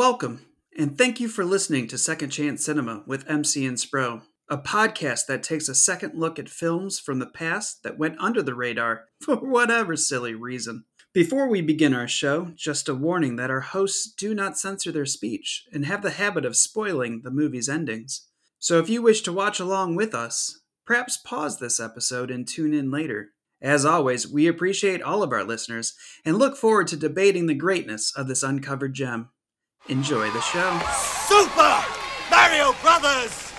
Welcome, and thank you for listening to Second Chance Cinema with MC and Spro, a podcast that takes a second look at films from the past that went under the radar for whatever silly reason. Before we begin our show, just a warning that our hosts do not censor their speech and have the habit of spoiling the movie's endings. So if you wish to watch along with us, perhaps pause this episode and tune in later. As always, we appreciate all of our listeners and look forward to debating the greatness of this uncovered gem. Enjoy the show. Super Mario Brothers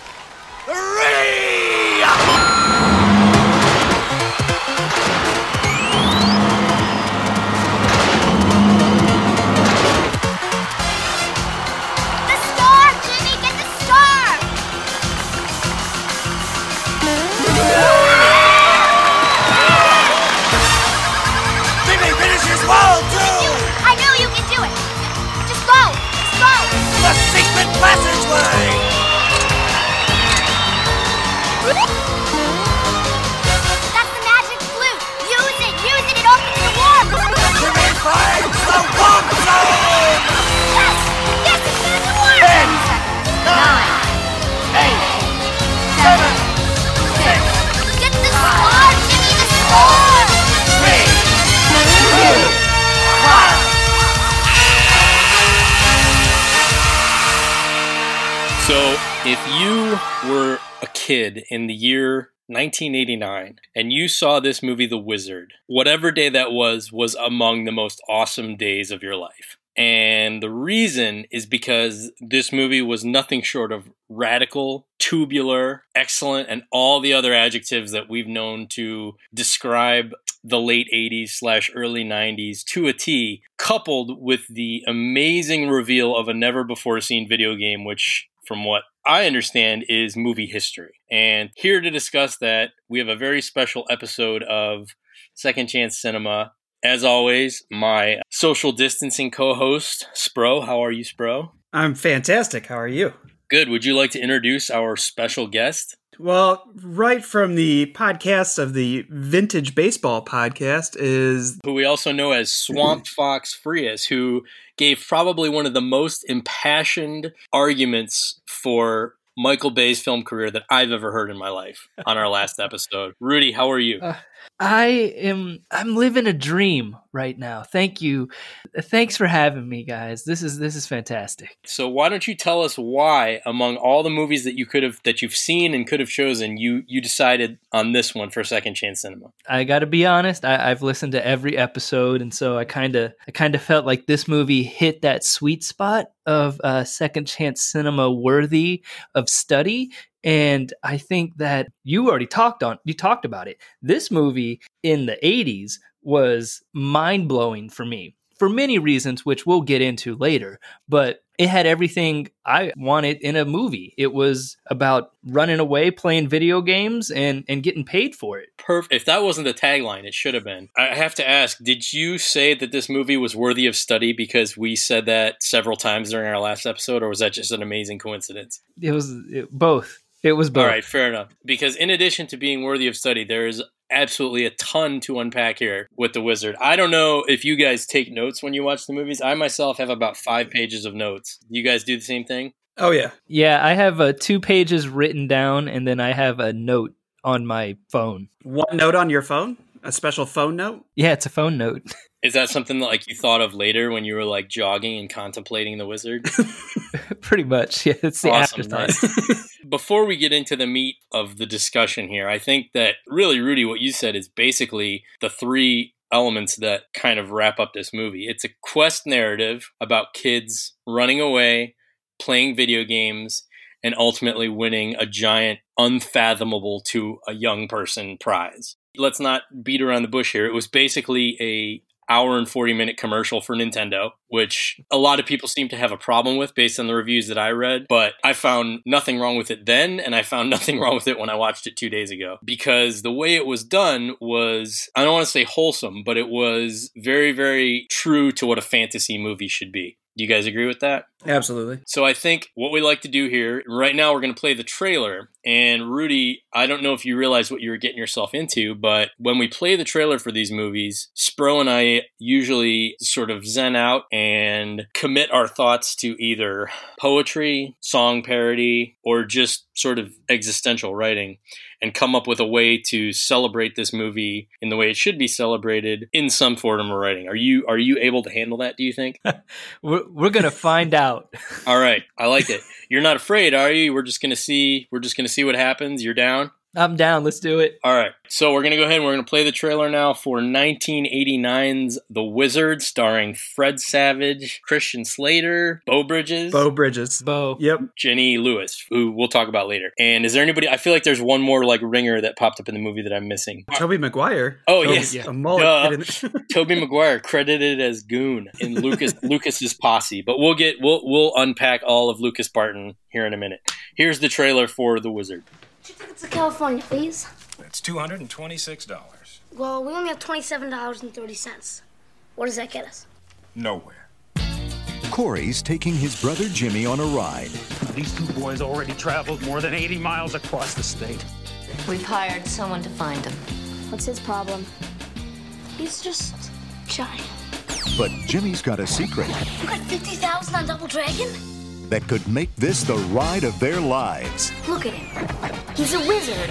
So, if you were a kid in the year 1989 and you saw this movie, The Wizard, whatever day that was, was among the most awesome days of your life. And the reason is because this movie was nothing short of radical, tubular, excellent, and all the other adjectives that we've known to describe the late 80s slash early 90s to a T, coupled with the amazing reveal of a never before seen video game, which, from what I understand, is movie history. And here to discuss that, we have a very special episode of Second Chance Cinema. As always, my social distancing co host, Spro. How are you, Spro? I'm fantastic. How are you? Good. Would you like to introduce our special guest? Well, right from the podcast of the Vintage Baseball podcast is who we also know as Swamp Fox Frias, who gave probably one of the most impassioned arguments for Michael Bay's film career that I've ever heard in my life on our last episode. Rudy, how are you? Uh, I am I'm living a dream right now. Thank you. Thanks for having me guys. This is this is fantastic. So why don't you tell us why among all the movies that you could have that you've seen and could have chosen, you you decided on this one for Second Chance Cinema? I got to be honest, I, I've listened to every episode and so I kind of I kind of felt like this movie hit that sweet spot of uh, second chance cinema worthy of study and I think that you already talked on you talked about it. This movie in the 80s was mind-blowing for me for many reasons which we'll get into later, but it had everything I wanted in a movie. It was about running away playing video games and and getting paid for it. Perfect. If that wasn't the tagline, it should have been. I have to ask, did you say that this movie was worthy of study because we said that several times during our last episode or was that just an amazing coincidence? It was it, both. It was both. All right, fair enough. Because in addition to being worthy of study, there is absolutely a ton to unpack here with the wizard. I don't know if you guys take notes when you watch the movies. I myself have about five pages of notes. You guys do the same thing? Oh yeah. Yeah, I have uh, two pages written down, and then I have a note on my phone. One note on your phone? A special phone note? Yeah, it's a phone note. Is that something that like you thought of later when you were like jogging and contemplating the wizard? Pretty much. Yeah, it's the Awesome, afterthought. nice. Before we get into the meat of the discussion here, I think that really, Rudy, what you said is basically the three elements that kind of wrap up this movie. It's a quest narrative about kids running away, playing video games, and ultimately winning a giant, unfathomable to a young person prize. Let's not beat around the bush here. It was basically a hour and 40 minute commercial for Nintendo, which a lot of people seem to have a problem with based on the reviews that I read. But I found nothing wrong with it then, and I found nothing wrong with it when I watched it two days ago. Because the way it was done was, I don't want to say wholesome, but it was very, very true to what a fantasy movie should be. Do you guys agree with that? Absolutely. So I think what we like to do here, right now we're going to play the trailer. And Rudy, I don't know if you realize what you were getting yourself into, but when we play the trailer for these movies, Spro and I usually sort of zen out and commit our thoughts to either poetry, song parody, or just sort of existential writing and come up with a way to celebrate this movie in the way it should be celebrated in some form of writing. Are you are you able to handle that, do you think? We're, we're gonna find out. All right, I like it. You're not afraid, are you? We're just gonna see. We're just gonna see what happens. You're down. I'm down. Let's do it. All right, so we're gonna go ahead and we're gonna play the trailer now for 1989's The Wizard, starring Fred Savage, Christian Slater, Beau Bridges, Beau Bridges. Beau. Yep. Jenny Lewis, who we'll talk about later. And is there anybody? I feel like there's one more like ringer that popped up in the movie that I'm missing. Tobey Maguire. Oh, Tobey- yes. A mullet. Tobey Maguire, credited as Goon in Lucas Lucas's posse, but we'll get we'll we'll unpack all of Lucas Barton here in a minute. Here's the trailer for The Wizard. Two tickets to California, please. That's $226. Well, we only have twenty-seven dollars and thirty cents. What does that get us? Nowhere. Corey's taking his brother Jimmy on a ride. These two boys already traveled more than 80 miles across the state. We've hired someone to find him. What's his problem? He's just shy. But Jimmy's got a secret You got fifty thousand on Double Dragon? That could make this the ride of their lives. Look at him. He's a wizard.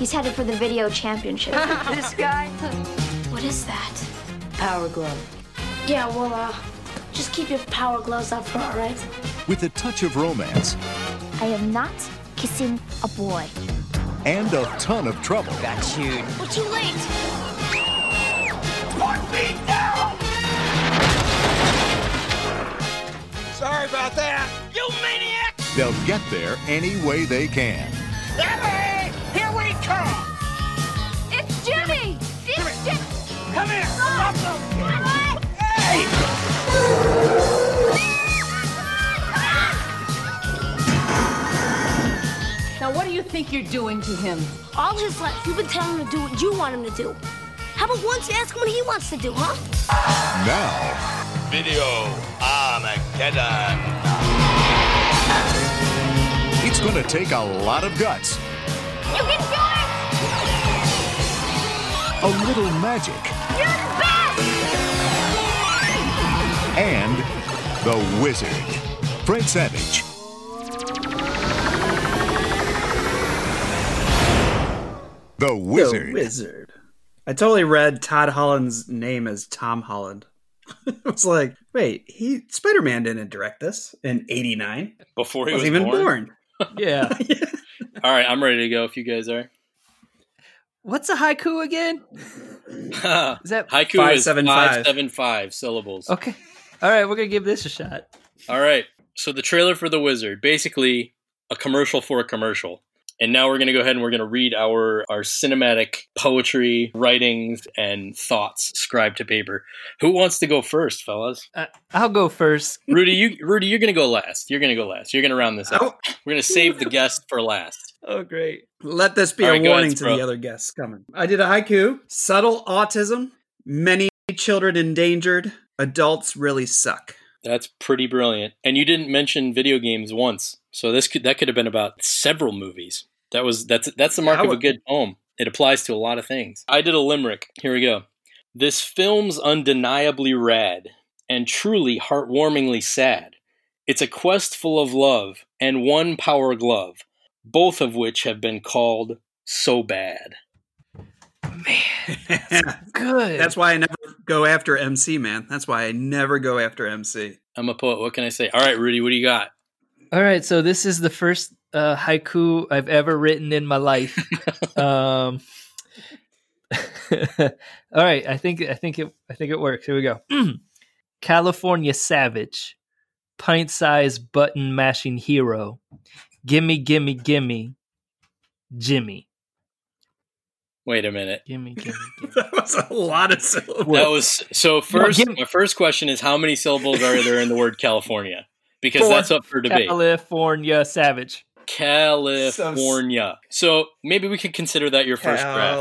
He's headed for the video championship. this guy? what is that? Power glove. Yeah, well, uh, just keep your power gloves up front, all right? With a touch of romance I am not kissing a boy. and a ton of trouble. Got you. We're too late. Put me down! Sorry about that. You maniac! They'll get there any way they can. Emily! Here we come! It's Jimmy! It's Jimmy! Come here! Stop them! What? Hey! Now, what do you think you're doing to him? All his life, you've been telling him to do what you want him to do. How about once you ask him what he wants to do, huh? Now, Video Armageddon! It's going to take a lot of guts, You can do it! a little magic, You're the best! and the wizard. Fred Savage. The Wizard. The Wizard. I totally read Todd Holland's name as Tom Holland. I was like, wait, he Spider Man didn't direct this in '89. Before he Wasn't was even born. Yeah. All right, I'm ready to go if you guys are. What's a haiku again? Is that Five, is seven, five, five. seven, five syllables. okay? All right, we're gonna give this a shot. All right. So the trailer for The Wizard, basically a commercial for a commercial. And now we're going to go ahead and we're going to read our our cinematic poetry, writings, and thoughts scribed to paper. Who wants to go first, fellas? Uh, I'll go first. Rudy, you Rudy, you're going to go last. You're going to go last. You're going to round this out. Oh, We're going to save the guest for last. Oh, great. let this be All a right, warning ahead, to bro. the other guests coming. I did a haiku. Subtle autism. Many children endangered. Adults really suck. That's pretty brilliant. And you didn't mention video games once. So this could that could have been about several movies. That was that's that's the mark Yeah, of a good poem. It applies to a lot of things. I did a limerick. Here we go. This film's undeniably rad and truly heartwarmingly sad. It's a quest full of love and one power glove, both of which have been called so bad. Man. that's Good. That's why I never go after MC, man. That's why I never go after MC. I'm a poet. What can I say? All right, Rudy, what do you got? All right, so this is the first uh, haiku I've ever written in my life. um, all right, I think I think it I think it works. Here we go. California savage, pint sized button mashing hero. Gimme, gimme, gimme, Jimmy. Wait a minute. Gimme, gimme, gimme. That was a lot of syllables. That was so. First, give- my first question is how many syllables are there in the word California? Because Four. that's up for debate. California savage. California. So maybe we could consider that your first draft.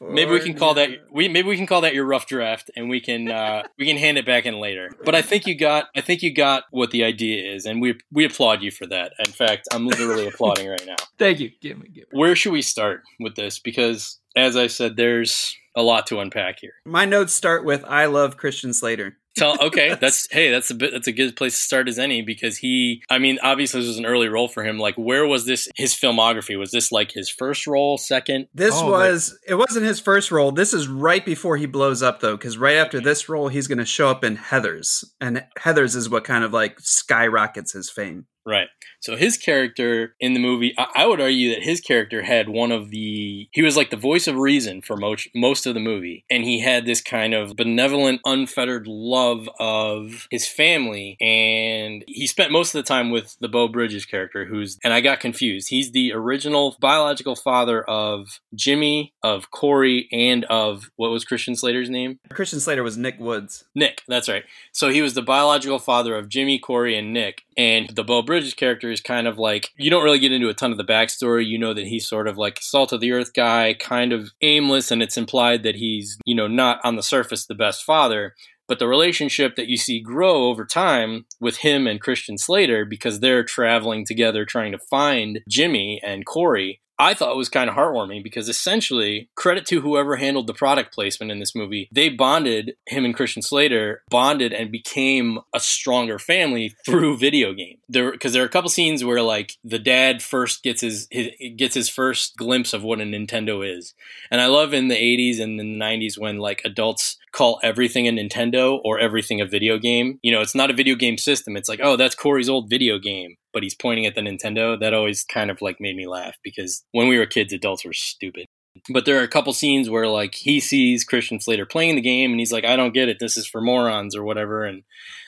maybe we can call that we maybe we can call that your rough draft, and we can uh, we can hand it back in later. But I think you got I think you got what the idea is, and we we applaud you for that. In fact, I'm literally applauding right now. Thank you. Give me, give me. Where should we start with this? Because as I said, there's a lot to unpack here. My notes start with I love Christian Slater. Tell okay, that's hey, that's a bit that's a good place to start as any because he I mean, obviously this was an early role for him. Like where was this his filmography? Was this like his first role, second? This Oh, was it wasn't his first role. This is right before he blows up though, because right after this role, he's going to show up in Heather's, and Heather's is what kind of like skyrockets his fame. Right. So his character in the movie, I, I would argue that his character had one of the. He was like the voice of reason for most most of the movie, and he had this kind of benevolent, unfettered love of his family, and he spent most of the time with the Beau Bridges character, who's and I got confused. He's the original biological father of Jimmy, of Corey, and of what was Christian Slater's name? Christian Slater was Nick Woods. Nick, that's right. So he was the biological father of Jimmy, Corey, and Nick. And the Beau Bridges character is kind of like, you don't really get into a ton of the backstory. You know that he's sort of like salt of the earth guy, kind of aimless, and it's implied that he's, you know, not on the surface the best father. But the relationship that you see grow over time with him and Christian Slater, because they're traveling together trying to find Jimmy and Corey, I thought was kind of heartwarming because essentially, credit to whoever handled the product placement in this movie, they bonded, him and Christian Slater bonded and became a stronger family through video game. There, because there are a couple scenes where like the dad first gets his, his gets his first glimpse of what a Nintendo is, and I love in the '80s and in the '90s when like adults call everything a Nintendo or everything a video game. You know, it's not a video game system. It's like, oh, that's Corey's old video game, but he's pointing at the Nintendo. That always kind of like made me laugh because when we were kids, adults were stupid. But there are a couple scenes where like he sees Christian Slater playing the game and he's like, I don't get it. This is for morons or whatever. And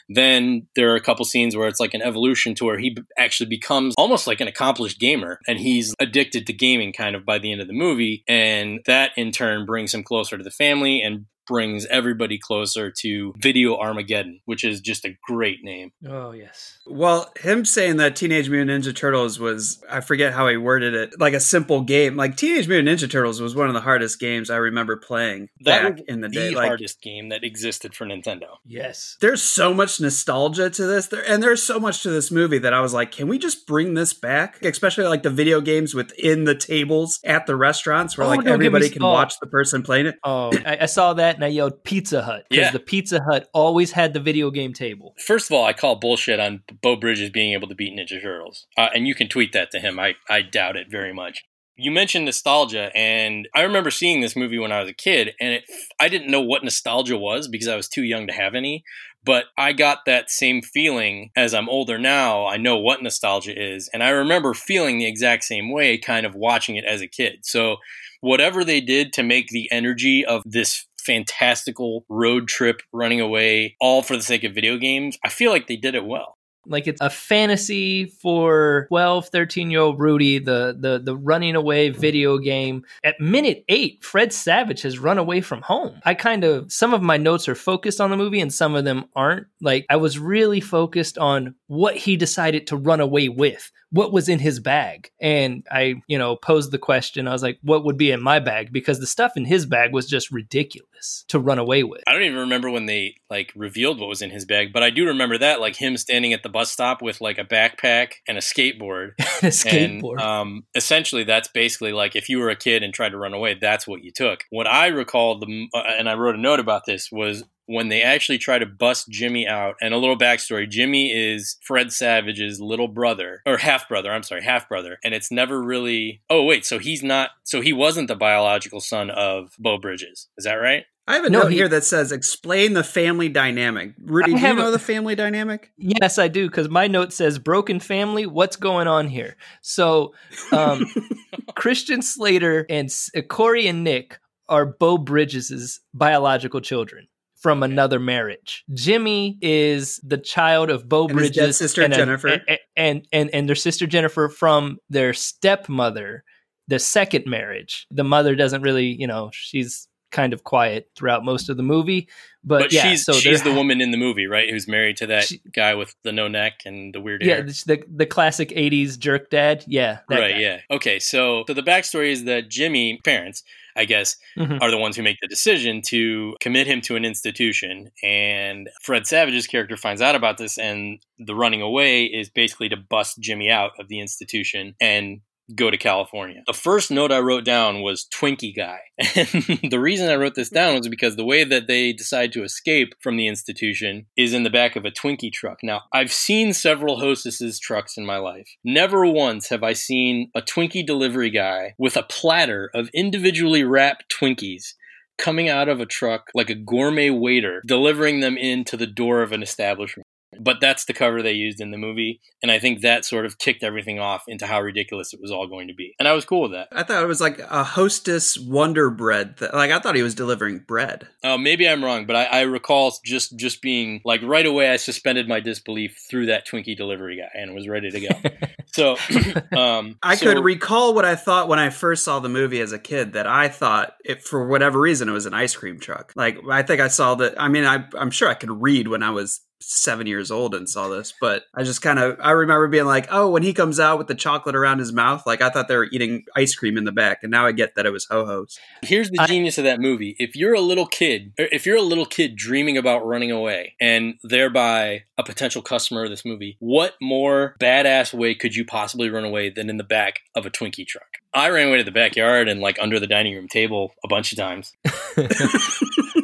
then there are a couple scenes where it's like an evolution to where he actually becomes almost like an accomplished gamer and he's addicted to gaming kind of by the end of the movie. And that in turn brings him closer to the family and brings everybody closer to Video Armageddon, which is just a great name. Oh yes. Well, him saying that Teenage Mutant Ninja Turtles was, I forget how he worded it, like a simple game. Like Teenage Mutant Ninja Turtles was one of the hardest games I remember playing That back in the the day. Like, hardest game that existed for Nintendo. Yes. there's so much nostalgia to this there and there's so much to this movie that i was like can we just bring this back especially like the video games within the tables at the restaurants where Oh, like don't get me everybody can watch the person playing it Oh, I, I saw that and I yelled Pizza Hut because Yeah. the Pizza Hut always had the video game table. First of all, I call bullshit on Beau Bridges being able to beat Ninja Turtles, uh, and you can tweet that to him. I I doubt it very much. You mentioned nostalgia, and I remember seeing this movie when I was a kid, and it, I didn't know what nostalgia was because I was too young to have any. But I got that same feeling as I'm older now. I know what nostalgia is, and I remember feeling the exact same way, kind of watching it as a kid. So, whatever they did to make the energy of this fantastical road trip running away all for the sake of video games, I feel like they did it well. Like it's a fantasy for 12, 13 year old Rudy, the, the, the running away video game. At minute eight, Fred Savage has run away from home. I kind of, some of my notes are focused on the movie and some of them aren't. Like I was really focused on what he decided to run away with, what was in his bag. And I, you know, posed the question. I was like, what would be in my bag? Because the stuff in his bag was just ridiculous to run away with. I don't even remember when they like revealed what was in his bag, but I do remember that, like him standing at the bus stop with like a backpack and a skateboard. a skateboard. And, um, essentially, that's basically like if you were a kid and tried to run away, that's what you took. What I recall, the uh, and I wrote a note about this was when they actually try to bust Jimmy out. And a little backstory: Jimmy is Fred Savage's little brother or half brother. I'm sorry, half brother. And it's never really. Oh wait, so he's not. So he wasn't the biological son of Beau Bridges. Is that right? i have a No, note he- here that says explain the family dynamic rudy I do you have a- know the family dynamic Yes, I do, because my note says broken family. What's going on here? So, um, Christian Slater and S- uh, Corey and Nick are Beau Bridges' biological children from another marriage. Jimmy is the child of Bo And Bridges sister, and, a- Jennifer. and, and and and their sister Jennifer from their stepmother, the second marriage. The mother doesn't really, you know, she's kind of quiet throughout most of the movie. But, But yeah, she's so she's the woman in the movie, right? Who's married to that She- guy with the no neck and the weird Yeah, hair. the the classic '80s jerk dad. Yeah, that right guy. yeah okay so so the backstory is that jimmy parents i guess Mhm. are the ones who make the decision to commit him to an institution and fred savage's character finds out about this and the running away is basically to bust jimmy out of the institution and go to California. The first note I wrote down was Twinkie guy. And the reason I wrote this down was because the way that they decide to escape from the institution is in the back of a Twinkie truck. Now, I've seen several hostesses' trucks in my life. Never once have I seen a Twinkie delivery guy with a platter of individually wrapped Twinkies coming out of a truck like a gourmet waiter, delivering them into the door of an establishment. But that's the cover they used in the movie, and I think that sort of kicked everything off into how ridiculous it was all going to be. And I was cool with that. I thought it was like a hostess Wonder Bread. Th- like I thought he was delivering bread. Uh, maybe I'm wrong, but I, I recall just just being like right away. I suspended my disbelief through that Twinkie delivery guy and was ready to go. so, um, I so- could recall what I thought when I first saw the movie as a kid. That I thought, it, for whatever reason, it was an ice cream truck. Like I think I saw that. I mean, I, I'm sure I could read when I was seven years old and saw this, but I just kind of I remember being like, oh, when he comes out with the chocolate around his mouth, like I thought they were eating ice cream in the back, and now I get that it was ho hos. Here's the genius of that movie. If you're a little kid, or if you're a little kid dreaming about running away and thereby a potential customer of this movie, what more badass way could you possibly run away than in the back of a Twinkie truck? I ran away to the backyard and like under the dining room table a bunch of times.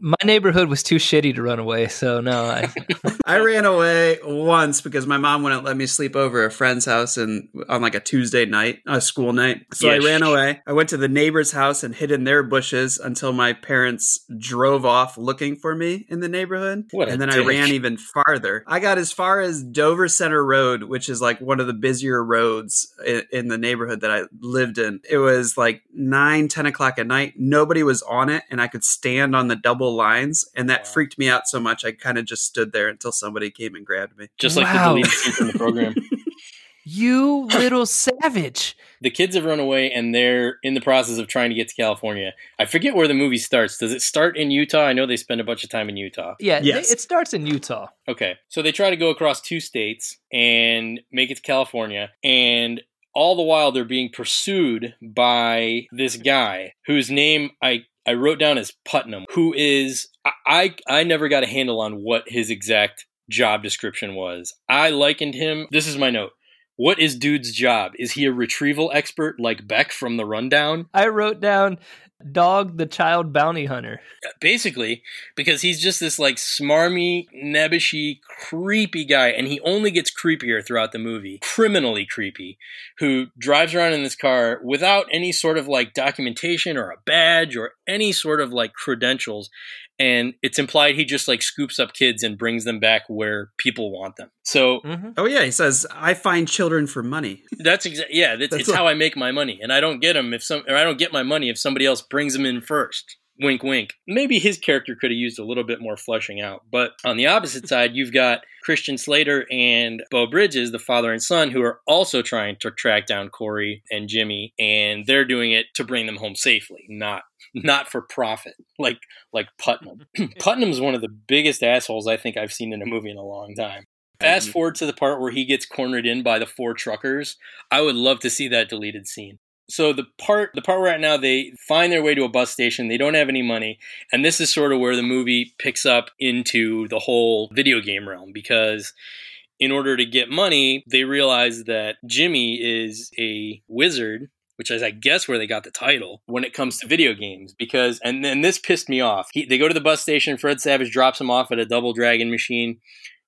My neighborhood was too shitty to run away, so no. I, I ran away once because my mom wouldn't let me sleep over at a friend's house and on like a Tuesday night, a school night. So I ran away. I went to the neighbor's house and hid in their bushes until my parents drove off looking for me in the neighborhood. What and then I ran even farther. I got as far as Dover Center Road, which is like one of the busier roads in, in the neighborhood that I lived in. It was like nine, 10 o'clock at night. Nobody was on it, and I could stand on the double lines. And that freaked me out so much, I kind of just stood there until somebody came and grabbed me. Just like Wow. the deleted scene from the program. you little savage. the kids have run away and they're in the process of trying to get to California. I forget where the movie starts. Does it start in Utah? I know they spend a bunch of time in Utah. Yeah, Yes. it starts in Utah. Okay. So they try to go across two states and make it to California. And all the while, they're being pursued by this guy whose name I, I wrote down as Putnam, who is, I, I, never got a handle on what his exact job description was. I likened him, this is my note. What is dude's job? Is he a retrieval expert like Beck from the Rundown? I wrote down Dog the Child Bounty Hunter. Uh, basically because he's just this like smarmy nebbishy creepy guy and he only gets creepier throughout the movie criminally creepy who drives around in this car without any sort of like documentation or a badge or any sort of like credentials and it's implied he just like scoops up kids and brings them back where people want them so Mhm. Oh, yeah. He says, I find children for money. that's exactly yeah that's, That's it's what- how i make my money and i don't get them if some or i don't get my money if somebody else brings them in first wink wink maybe his character could have used a little bit more fleshing out but on the opposite side you've got christian slater and beau bridges the father and son who are also trying to track down corey and jimmy and they're doing it to bring them home safely not not for profit like like putnam putnam's one of the biggest assholes i think i've seen in a movie in a long time Fast forward to the part where he gets cornered in by the four truckers. I would love to see that deleted scene. So the part the part at now, they find their way to a bus station. They don't have any money, and this is sort of where the movie picks up into the whole video game realm because in order to get money, they realize that Jimmy is a wizard which is I guess where they got the title when it comes to video games. Because and then this pissed me off. He, they go to the bus station. Fred Savage drops him off at a Double Dragon machine,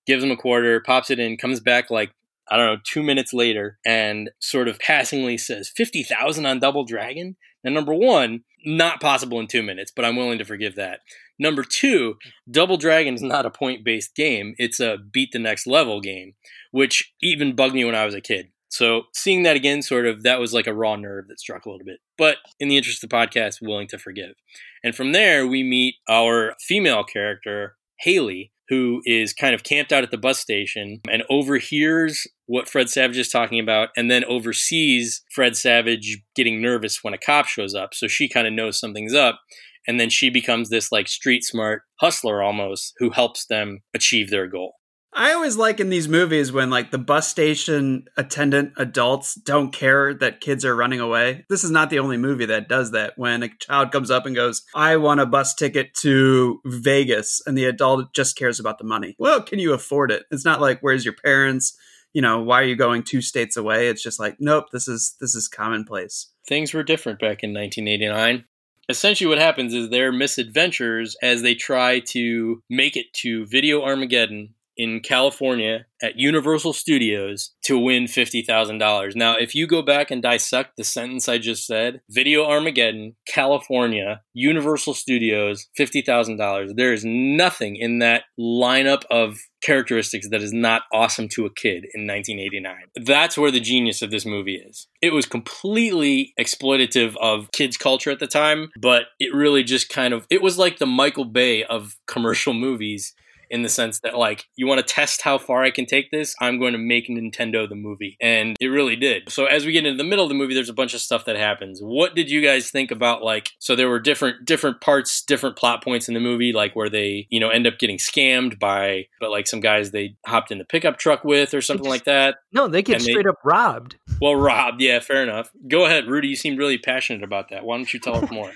gives him a quarter, pops it in, comes back like I don't know two minutes later, and sort of passingly says fifty thousand on Double Dragon. Now, number one, not possible in two minutes, but I'm willing to forgive that. Number two, Double Dragon is not a point based game; it's a beat the next level game, which even bugged me when I was a kid. So seeing that again, sort of, that was like a raw nerve that struck a little bit. But in the interest of the podcast, willing to forgive. And from there, we meet our female character, Haley, who is kind of camped out at the bus station and overhears what Fred Savage is talking about and then oversees Fred Savage getting nervous when a cop shows up. So she kind of knows something's up. and then she becomes this like street smart hustler almost who helps them achieve their goal. I always like in these movies when like the bus station attendant adults don't care that kids are running away. This is not the only movie that does that. When a child comes up and goes, "I want a bus ticket to Vegas," and the adult just cares about the money. Well, can you afford it? It's not like, "Where's your parents?" You know, why are you going two states away? It's just like, nope, this is this is commonplace. Things were different back in 1989 essentially what happens is their misadventures as they try to make it to Video Armageddon in California at Universal Studios to win $50,000. Now, if you go back and dissect the sentence I just said, Video Armageddon, California, Universal Studios, $50,000, there is nothing in that lineup of characteristics that is not awesome to a kid in 1989. That's where the genius of this movie is. It was completely exploitative of kids culture at the time, but it really just kind of it was like the Michael Bay of commercial movies in the sense that like you want to test how far I can take this, I'm going to make Nintendo the movie. And it really did. So as we get into the middle of the movie, there's a bunch of stuff that happens. What did you guys think about like so there were different different parts, different plot points in the movie, like where they, you know, end up getting scammed by but like some guys they hopped in the pickup truck with or something like that. No, they get straight they, up robbed. Well, robbed, yeah, fair enough. Go ahead, Rudy. You seem really passionate about that. Why don't you tell us more?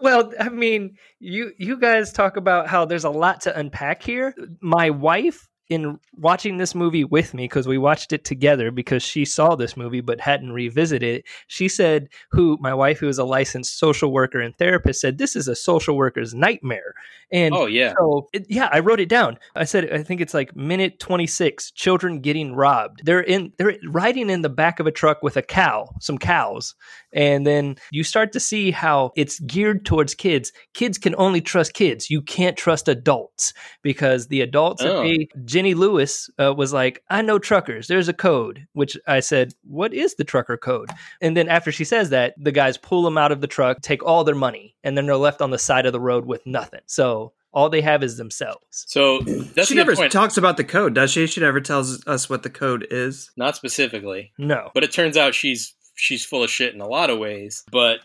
Well, I mean, you you guys talk about how there's a lot to unpack here. My wife in watching this movie with me because we watched it together because she saw this movie but hadn't revisited it she said who my wife who is a licensed social worker and therapist said this is a social worker's nightmare. And oh yeah. so it, yeah i wrote it down. I said i think it's like minute 26 children getting robbed. They're in they're riding in the back of a truck with a cow some cows and then you start to see how it's geared towards kids. Kids can only trust kids. You can't trust adults because the adults oh. they Jenny Lewis uh, was like, I know truckers. There's a code, which I said, What is the trucker code? And then after she says that, the guys pull them out of the truck, take all their money, and then they're left on the side of the road with nothing. So all they have is themselves. So that's she never point. talks about the code, does she? She never tells us what the code is. Not specifically. No. But it turns out she's she's full of shit in a lot of ways. But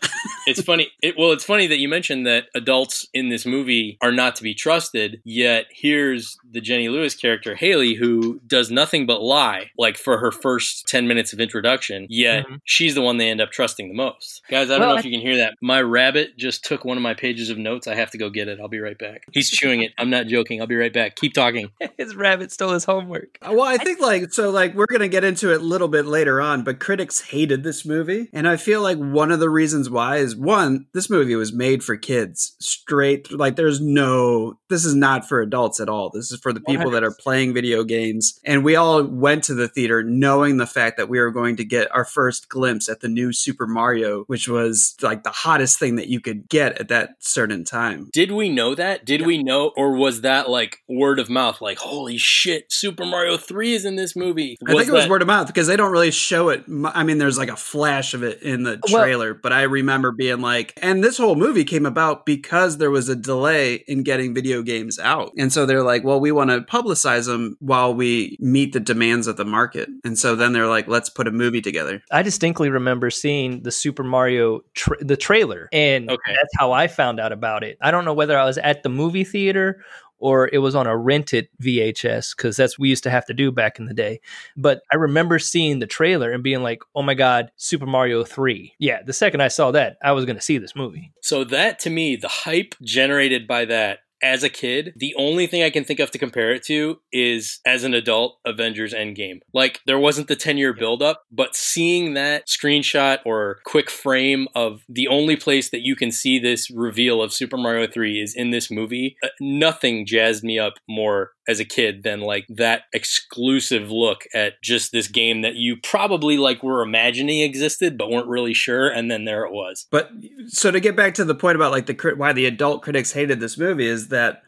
it's funny. It, well, it's funny that you mentioned that adults in this movie are not to be trusted. Yet here's the Jenny Lewis character Haley, who does nothing but lie, like for her first ten minutes of introduction. Yet mm-hmm. she's the one they end up trusting the most. Guys, I don't well, know if you can hear that. My rabbit just took one of my pages of notes. I have to go get it. I'll be right back. He's chewing it. I'm not joking. I'll be right back. Keep talking. his rabbit stole his homework. Well, I think like so. Like we're gonna get into it a little bit later on, but critics hated this movie. And I feel like one of the reasons why is one, this movie was made for kids straight. Like there's no, this is not for adults at all. This is for the people 100%. that are playing video games. And we all went to the theater knowing the fact that we were going to get our first glimpse at the new Super Mario, which was like the hottest thing that you could get at that certain time. Did we know that? Did yeah. we know? Or was that like word of mouth? Like, holy shit, Super Mario 3 is in this movie. Was I think it was word of mouth because they don't really show it. I mean, there's like a flash of it in the trailer, well, but I remember being like, and this whole movie came about because there was a delay in getting video games out. And so they're like, well, we want to publicize them while we meet the demands of the market. And so then they're like, let's put a movie together. I distinctly remember seeing the Super Mario, tra- the trailer, and okay. that's how I found out about it. I don't know whether I was at the movie theater or it was on a rented VHS because that's we used to have to do back in the day. But I remember seeing the trailer and being like, "Oh my god, Super Mario 3." Yeah, the second I saw that, I was going to see this movie. So that to me, the hype generated by that as a kid, the only thing I can think of to compare it to is as an adult, Avengers Endgame. Like there wasn't the 10 year buildup, but seeing that screenshot or quick frame of the only place that you can see this reveal of Super Mario 3 is in this movie, uh, nothing jazzed me up more as a kid than like that exclusive look at just this game that you probably like were imagining existed but weren't really sure and then there it was. But so to get back to the point about like the why the adult critics hated this movie is that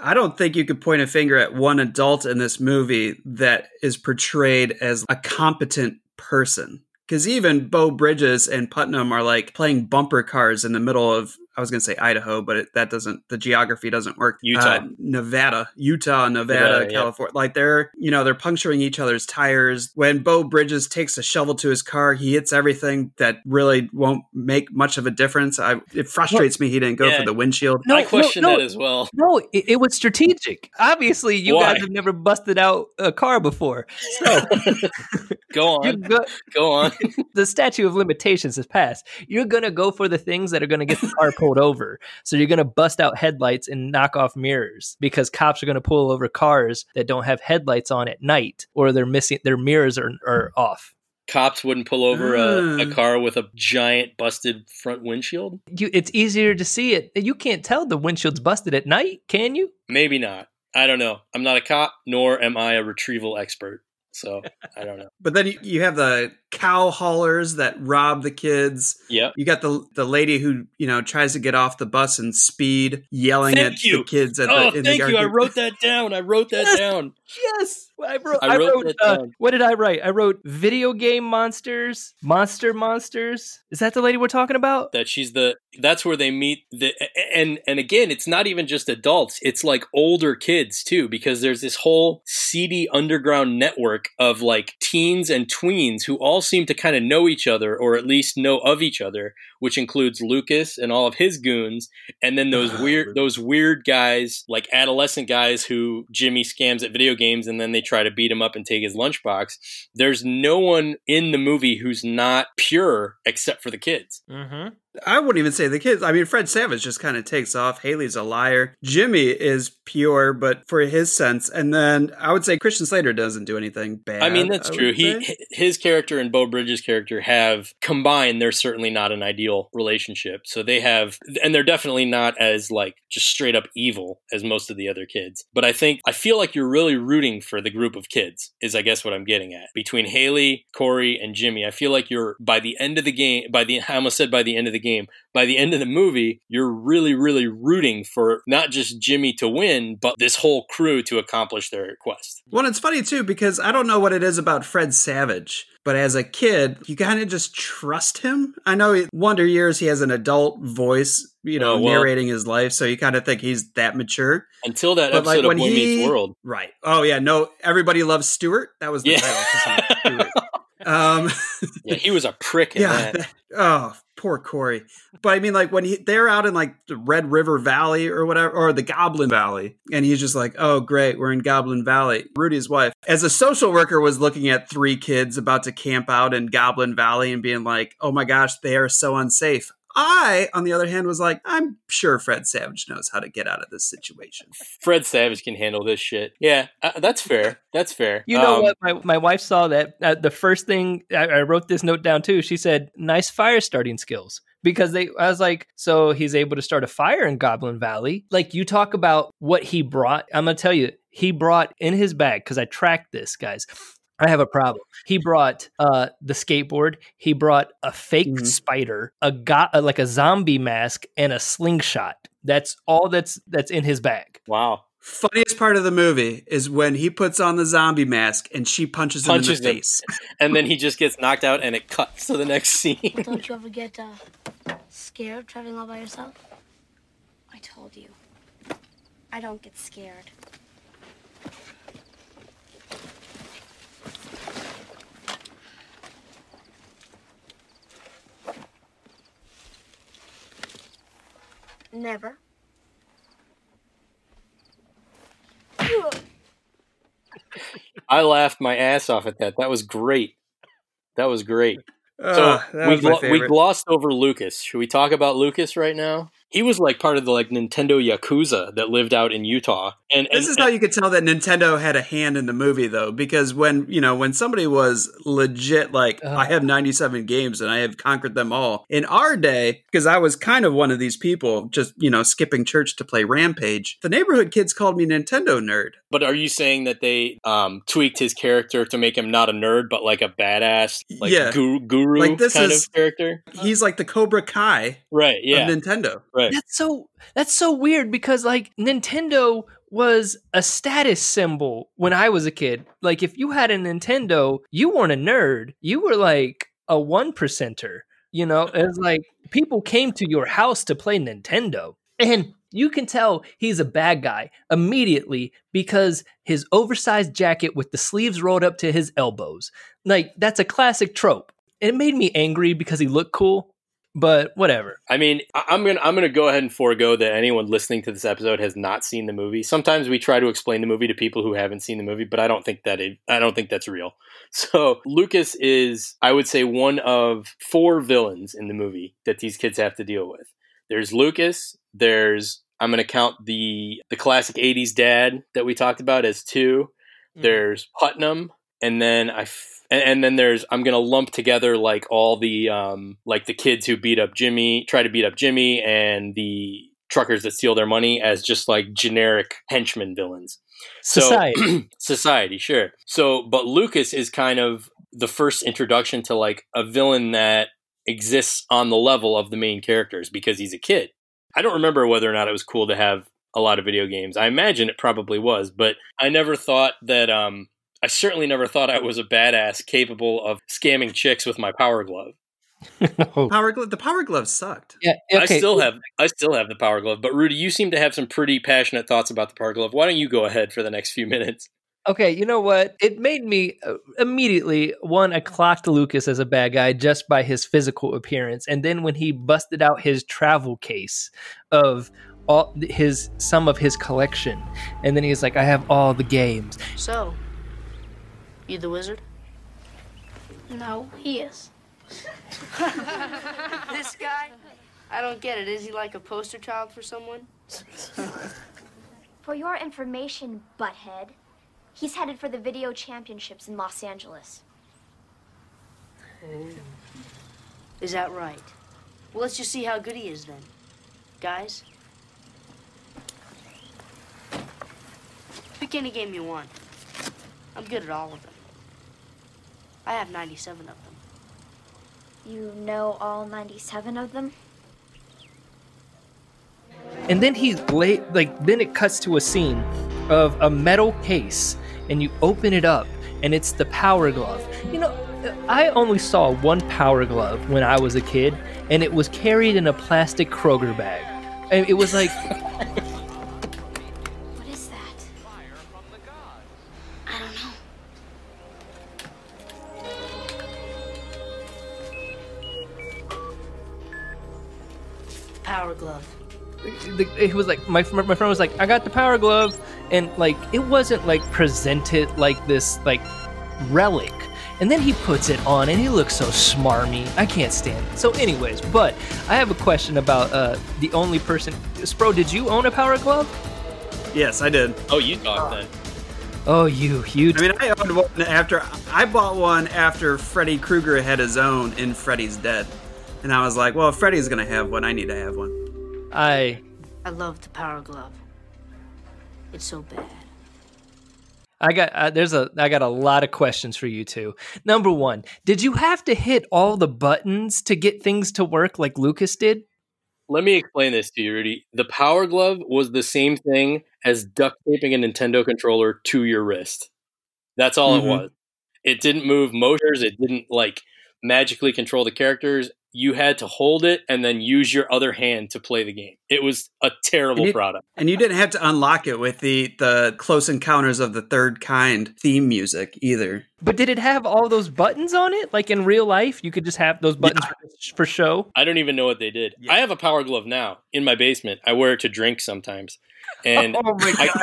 I don't think you could point a finger at one adult in this movie that is portrayed as a competent person. Because even Beau Bridges and Putnam are like playing bumper cars in the middle of I was going to say Idaho, but it, that doesn't, the geography doesn't work. Utah. Uh, Nevada, Utah, Nevada, Nevada, yeah. California. Like they're, you know, they're puncturing each other's tires. When Beau Bridges takes a shovel to his car, he hits everything that really won't make much of a difference. I, it frustrates me he didn't go Yeah. for the windshield. No, I question no, no. that as well. No, it, it was strategic. Obviously, you Why? guys have never busted out a car before. So Go you're on. go- Go on. the statute of limitations has passed. You're gonna go for the things that are gonna get the car pulled over. So you're gonna bust out headlights and knock off mirrors because cops are gonna pull over cars that don't have headlights on at night or they're missing their mirrors are, are off. Cops wouldn't pull over a, a Mm. car with a giant busted front windshield. You, it's easier to see it. You can't tell the windshield's busted at night, can you? Maybe not. I don't know. I'm not a cop, nor am I a retrieval expert. So I don't know. But then you, you have the cow haulers that rob the kids. Yeah. You got the the lady who you know tries to get off the bus and speed, yelling Thank at you. the kids. At Oh, the, in thank the you. I wrote that down. I wrote that Yes. down. Yes, I wrote. I I wrote wrote. uh, what did I write? I wrote video game monsters, monster monsters. Is that the lady we're talking about? That she's the. That's where they meet the. And and again, it's not even just adults. It's like older kids too, because there's this whole seedy underground network of like teens and tweens who all seem to kind of know each other, or at least know of each other, which includes Lucas and all of his goons, and then those Ah, weird those weird guys like adolescent guys who Jimmy scams at video games and then they try to beat him up and take his lunchbox. There's no one in the movie who's not pure except for the kids. Mm-hmm. I wouldn't even say the kids. I mean, Fred Savage just kind of takes off. Haley's a liar. Jimmy is pure, but for his sense. And then I would say Christian Slater doesn't do anything bad. I mean, that's I true. say. He his character and Beau Bridges' character have combined. They're certainly not an ideal relationship. So they have, and they're definitely not as like just straight up evil as most of the other kids. But I think I feel like you're really rooting for the group of kids. Is I guess what I'm getting at between Haley, Corey, and Jimmy. I feel like you're by the end of the game. By the I almost said by the end of the game. By the end of the movie, you're really, really rooting for not just Jimmy to win, but this whole crew to accomplish their quest. Well, it's funny too because I don't know what it is about Fred Savage, but as a kid, you kind of just trust him. I know Wonder Years he has an adult voice, you know, Oh, well. narrating his life, so you kind of think he's that mature. Until that But, episode like, of Boy he- Meets World. Right. Oh yeah, no, everybody loves Stewart. That was the Yeah. title. 'cause he's Stewart. Um, Yeah, he was a prick in yeah. that. that- oh, poor Corey. But I mean, like when he they're out in like the Red River Valley or whatever, or the Goblin Valley, and he's just like, "Oh, great, we're in Goblin Valley." Rudy's wife, as a social worker, was looking at three kids about to camp out in Goblin Valley and being like, "Oh my gosh, they are so unsafe." I, on the other hand, was like, I'm sure Fred Savage knows how to get out of this situation. Fred Savage can handle this shit. Yeah, uh, that's fair. That's fair. You know Um, what? My, my wife saw that. Uh, the first thing I, I wrote this note down too. She said, "Nice fire starting skills." Because they, I was like, so he's able to start a fire in Goblin Valley. Like you talk about what he brought. I'm gonna tell you, he brought in his bag because I tracked this, guys. I have a problem. He brought uh, the skateboard. He brought a fake Mhm. spider, a got uh, like a zombie mask, and a slingshot. That's all that's that's in his bag. Wow. Funniest part of the movie is when he puts on the zombie mask and she punches, Punches him in him. the face. And then he just gets knocked out and it cuts to the next scene. Don't you ever get uh, scared traveling all by yourself? I told you. I don't get scared. Never. I laughed my ass off at that. That was great. That was great. Ah, so Ugh, that we, was my glo- we glossed over Lucas. Should we talk about Lucas right now? He was like part of the like Nintendo Yakuza that lived out in Utah. And, and This is how you could tell that Nintendo had a hand in the movie, though, because when you know when somebody was legit like, Uh. I have 97 games and I have conquered them all. In our day, because I was kind of one of these people, just you know skipping church to play Rampage. The neighborhood kids called me Nintendo nerd. But are you saying that they um, tweaked his character to make him not a nerd, but like a badass, like Yeah. guru, guru Like, this kind is- of character? He's like the Cobra Kai Right. Yeah. of Nintendo. right. That's so that's so weird because like Nintendo was a status symbol when I was a kid. Like if you had a Nintendo, you weren't a nerd. You were like a one percenter. You know, it's like people came to your house to play Nintendo. And you can tell he's a bad guy immediately because his oversized jacket with the sleeves rolled up to his elbows. Like, that's a classic trope. It made me angry because he looked cool, but whatever. I mean, I'm gonna I'm gonna go ahead and forego that anyone listening to this episode has not seen the movie. Sometimes we try to explain the movie to people who haven't seen the movie, but I don't think that it, I don't think that's real. So Lucas is, I would say, one of four villains in the movie that these kids have to deal with. There's Lucas. There's I'm gonna count the the classic '80s dad that we talked about as 2 There's Putnam, and then I. F- and, and then there's I'm gonna lump together like all the um like the kids who beat up Jimmy, try to beat up Jimmy, and the truckers that steal their money as just like generic henchmen villains. So- Society. society, sure. So, but Lucas is kind of the first introduction to like a villain that exists on the level of the main characters because he's a kid. I don't remember whether or not it was cool to have a lot of video games. I imagine it probably was, but I never thought that um I certainly never thought I was a badass capable of scamming chicks with my power glove. Power glove. The power glove sucked. Yeah, I still have I still have the power glove, but Rudy, you seem to have some pretty passionate thoughts about the power glove. Why don't you go ahead for the next few minutes? Okay, you know what? It made me uh, immediately one. I clocked Lucas as a bad guy just by his physical appearance, and then when he busted out his travel case of all his some of his collection, and then he's like, "I have all the games." So, you the wizard? No, he is. this guy? I don't get it. Is he like a poster child for someone? For your information, butthead, he's headed for the video championships in Los Angeles. Oh. Is that right? Well, let's just see how good he is then. Guys? Pick any game you want. I'm good at all of them. I have 97 of them. You know all 97 of them? And then he lay like then it cuts to a scene of a metal case, and you open it up, and it's the power glove. You know, I only saw one power glove when I was a kid, and it was carried in a plastic Kroger bag. And it was like What is that? I don't know. Power glove. it was like my my friend was like, I got the power glove, and like it wasn't like presented like this like relic. And then he puts it on, and he looks so smarmy. I can't stand it. So, anyways, but I have a question about uh, the only person. Spro, did you own a power glove? Yes, I did. Oh, you talk then. Oh, you, you. I mean, I owned one after I bought one after Freddy Krueger had his own in Freddy's Dead, and I was like, well, if Freddy's gonna have one, I need to have one. I I love the power glove. It's so bad. I got uh, there's a I got a lot of questions for you two. Number one, did you have to hit all the buttons to get things to work like Lucas did? Let me explain this to you, Rudy. The Power Glove was the same thing as duct taping a Nintendo controller to your wrist. That's all Mhm. it was. It didn't move motors. It didn't like magically control the characters. You had to hold it and then use your other hand to play the game. It was a terrible And you- product. And you didn't have to unlock it with the the Close Encounters of the Third Kind theme music either. But did it have all those buttons on it? Like in real life, you could just have those buttons for, for show. I don't even know what they did. I have a Power Glove now in my basement. I wear it to drink sometimes. And oh my god!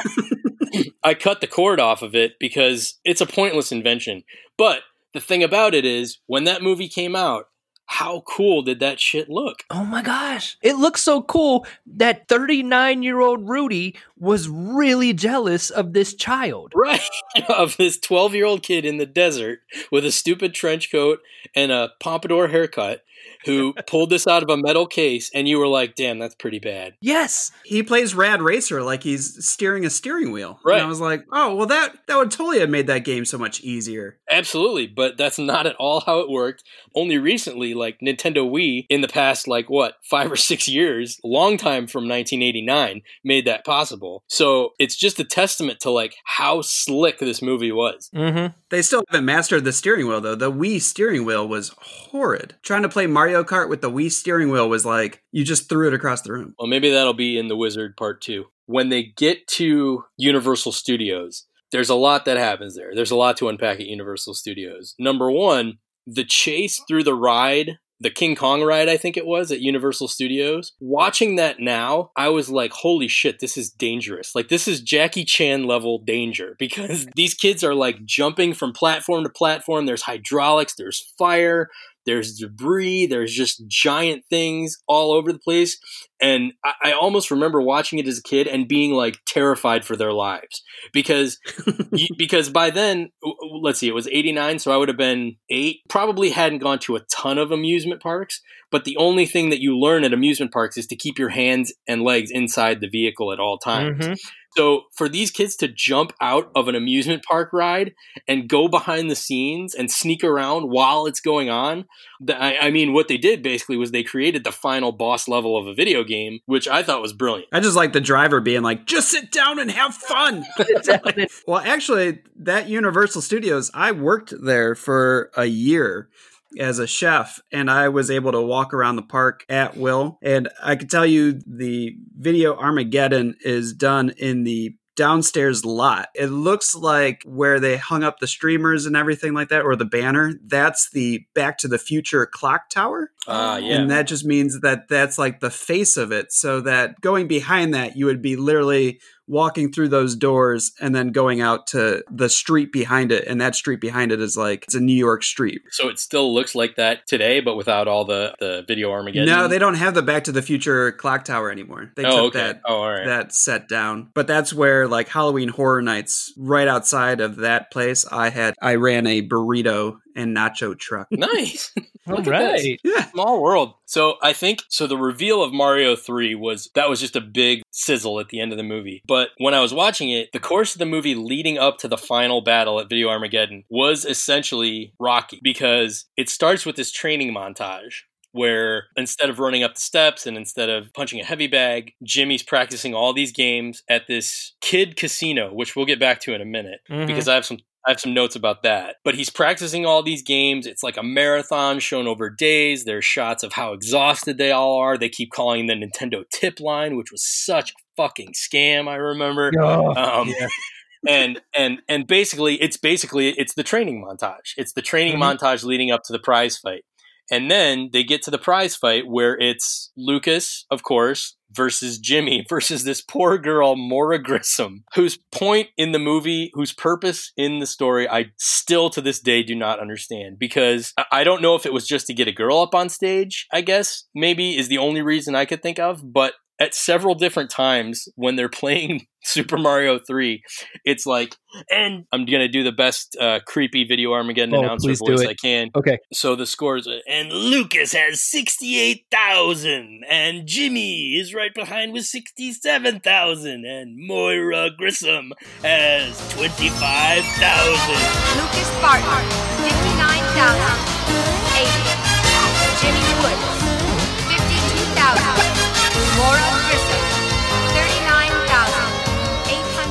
I, I cut the cord off of it because it's a pointless invention. But the thing about it is, when that movie came out, how cool did that shit look? Oh my gosh. It looks so cool that 39 year old Rudy was really jealous of this child. Right. of this 12 year old kid in the desert with a stupid trench coat and a pompadour haircut who pulled this out of a metal case, and you were like, damn, that's pretty bad. Yes. He plays Rad Racer like he's steering a steering wheel. Right. And I was like, oh, well, that that would totally have made that game so much easier. Absolutely, but that's not at all how it worked. Only recently, like Nintendo Wii, in the past, like what, five or six years, long time from 1989, made that possible. Vehicle. So it's just a testament to like how slick this movie was. Mm-hmm. They still haven't mastered the steering wheel though. The Wii steering wheel was horrid. Trying to play Mario Kart with the Wii steering wheel was like you just threw it across the room. Well, maybe that'll be in the Wizard Part 2. When they get to Universal Studios, there's a lot that happens there. There's a lot to unpack at Universal Studios. Number one, the chase through the ride, the King Kong ride, I think it was at Universal Studios. Watching that now, I was like, holy shit, this is dangerous. Like, this is Jackie Chan level danger because these kids are like jumping from platform to platform. There's hydraulics, there's fire, there's debris, there's just giant things all over the place. And I, I, almost remember watching it as a kid and being like terrified for their lives because because by then, let's see, it was '89, so I would have been eight. Probably hadn't gone to a ton of amusement parks, but the only thing that you learn at amusement parks is to keep your hands and legs inside the vehicle at all times. Mm-hmm. So for these kids to jump out of an amusement park ride and go behind the scenes and sneak around while it's going on, I, I, mean, what they did basically was they created the final boss level of a video game, which I thought was brilliant. I just like the driver being like, "Just sit down and have fun." well, actually, that Universal Studios, I worked there for a year as a chef and I was able to walk around the park at will. And I can tell you the video Armageddon is done in the downstairs lot. It looks like where they hung up the streamers and everything like that, or the banner. That's the Back to the Future clock tower. Ah, uh, yeah. And that just means that that's like the face of it. So that going behind that, you would be literally walking through those doors and then going out to the street behind it. And that street behind it is like it's a new york street. So it still looks like that today but without all the the video armageddon? No they don't have the back to the future clock tower anymore. They oh, took okay. that oh, all right. that set down. But that's where like halloween horror nights right outside of that place i had i ran a burrito and nacho truck. Nice all right yeah. Small world. So i think so the reveal of mario 3 was that was just a big sizzle at the end of the movie. But when I was watching it, the course of the movie leading up to the final battle at Video Armageddon was essentially Rocky because it starts with this training montage where instead of running up the steps and instead of punching a heavy bag, Jimmy's practicing all these games at this kid casino, which we'll get back to in a minute mm-hmm. because I have some I have some notes about that. But he's practicing all these games. It's like a marathon shown over days. There's shots of how exhausted they all are. They keep calling the Nintendo tip line, which was such a fucking scam, I remember. Oh, um, yeah. and and and basically it's basically it's the training montage. It's the training mm-hmm. montage leading up to the prize fight. And then they get to the prize fight where it's Lucas, of course, versus Jimmy versus this poor girl, Maura Grissom, whose point in the movie, whose purpose in the story, I still to this day do not understand because I don't know if it was just to get a girl up on stage, I guess, maybe is the only reason I could think of, but at several different times when they're playing Super Mario 3, it's like, and I'm going to do the best uh, creepy video Armageddon oh, announcer voice I can. Okay. So the scores, and Lucas has 68,000, and Jimmy is right behind with 67,000, and Moira Grissom has 25,000. Lucas Barton, 59,000. Jimmy Woods, 52,000.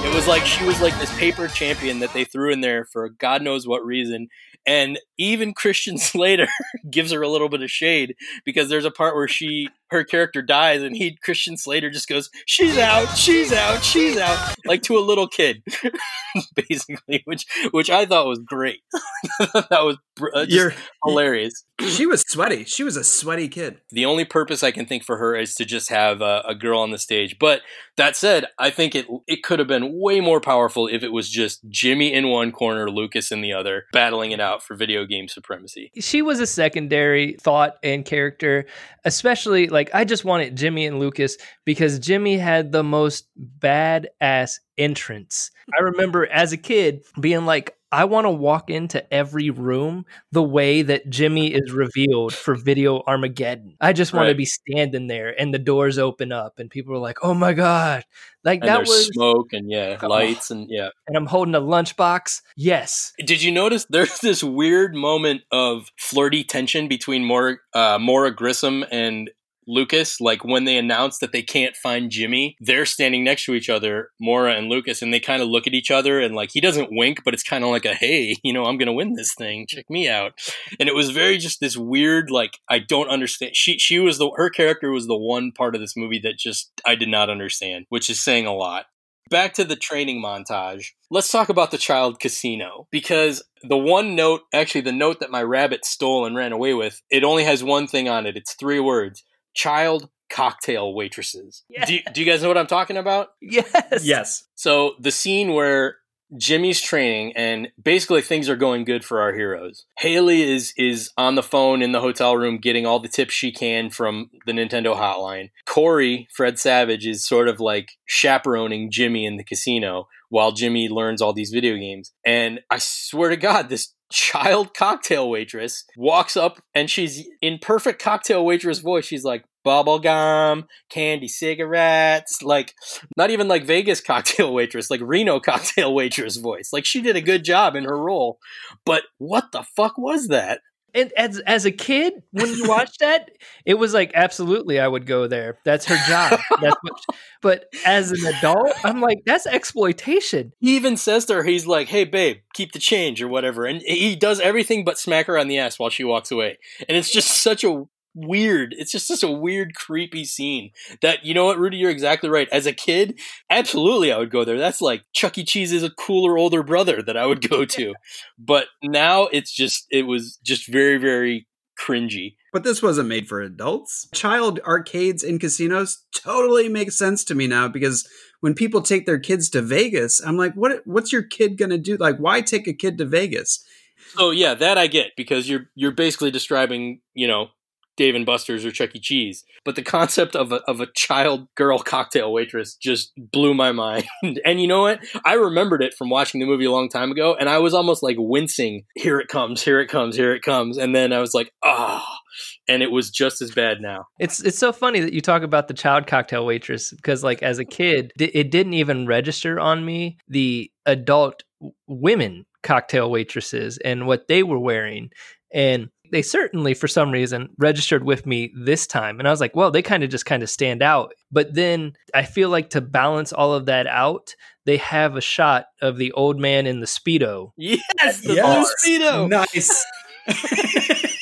It was like she was like this paper champion that they threw in there for God knows what reason. And even Christian Slater gives her a little bit of shade because there's a part where she her character dies and he Christian Slater just goes, "She's out, she's out, she's out," like to a little kid, basically, which which I thought was great. that was uh, You're, hilarious. She was sweaty. She was a sweaty kid. The only purpose I can think for her is to just have a, a girl on the stage. But that said, I think it it could have been way more powerful if it was just Jimmy in one corner, Lucas in the other, battling it out for video game supremacy. She was a secondary thought and character, especially like I just wanted Jimmy and Lucas because Jimmy had the most badass entrance. I remember as a kid being like, I want to walk into every room the way that Jimmy is revealed for Video Armageddon. I just want right. to be standing there and the doors open up and people are like, "Oh my god!" Like and that was smoke and yeah, oh. lights and yeah. And I'm holding a lunchbox. Yes. Did you notice there's this weird moment of flirty tension between Maura, uh, Maura Grissom and Lucas, like when they announce that they can't find Jimmy, they're standing next to each other, Mora and Lucas, and they kind of look at each other and like he doesn't wink, but it's kind of like a hey, you know, I'm gonna win this thing. Check me out. And it was very just this weird, like I don't understand. She she was the her character was the one part of this movie that just I did not understand, which is saying a lot. Back to the training montage. Let's talk about the child casino because the one note, actually, the note that my rabbit stole and ran away with, it only has one thing on it. It's three words child cocktail waitresses. Yes. Do, do you guys know what I'm talking about? Yes. Yes. So the scene where Jimmy's training and basically things are going good for our heroes. Haley is is on the phone in the hotel room getting all the tips she can from the Nintendo hotline. Corey, Fred Savage is sort of like chaperoning Jimmy in the casino while Jimmy learns all these video games. And I swear to god this child cocktail waitress walks up and she's in perfect cocktail waitress voice. She's like bubblegum, candy cigarettes, like not even like Vegas cocktail waitress, like Reno cocktail waitress voice. Like she did a good job in her role. But what the fuck was that? And as as a kid, when you watched that, it was like absolutely I would go there. That's her job. That's what, but as an adult, I'm like that's exploitation. He even says to her, he's like, "Hey, babe, keep the change or whatever," and he does everything but smack her on the ass while she walks away. And it's just such a weird. It's just such a weird, creepy scene. That you know what, Rudy, you're exactly right. As a kid, absolutely, I would go there. That's like Chuck E. Cheese is a cooler older brother that I would go to. but now it's just, it was just very, very cringy. But this wasn't made for adults. Child arcades and casinos totally make sense to me now because when people take their kids to Vegas, I'm like, what? What's your kid gonna do? Like, why take a kid to Vegas? So yeah, that I get because you're you're basically describing, you know, Dave and Buster's or Chuck E. Cheese. But the concept of a, of a child girl cocktail waitress just blew my mind. and you know what? I remembered it from watching the movie a long time ago, and I was almost like wincing. Here it comes, here it comes, here it comes. And then I was like, ah. Oh. And it was just as bad now. It's it's so funny that you talk about the child cocktail waitress because like as a kid, it didn't even register on me the adult women cocktail waitresses and what they were wearing. And they certainly for some reason registered with me this time and i was like well they kind of just kind of stand out but then i feel like to balance all of that out they have a shot of the old man in the speedo yes the Yes. blue speedo Nice.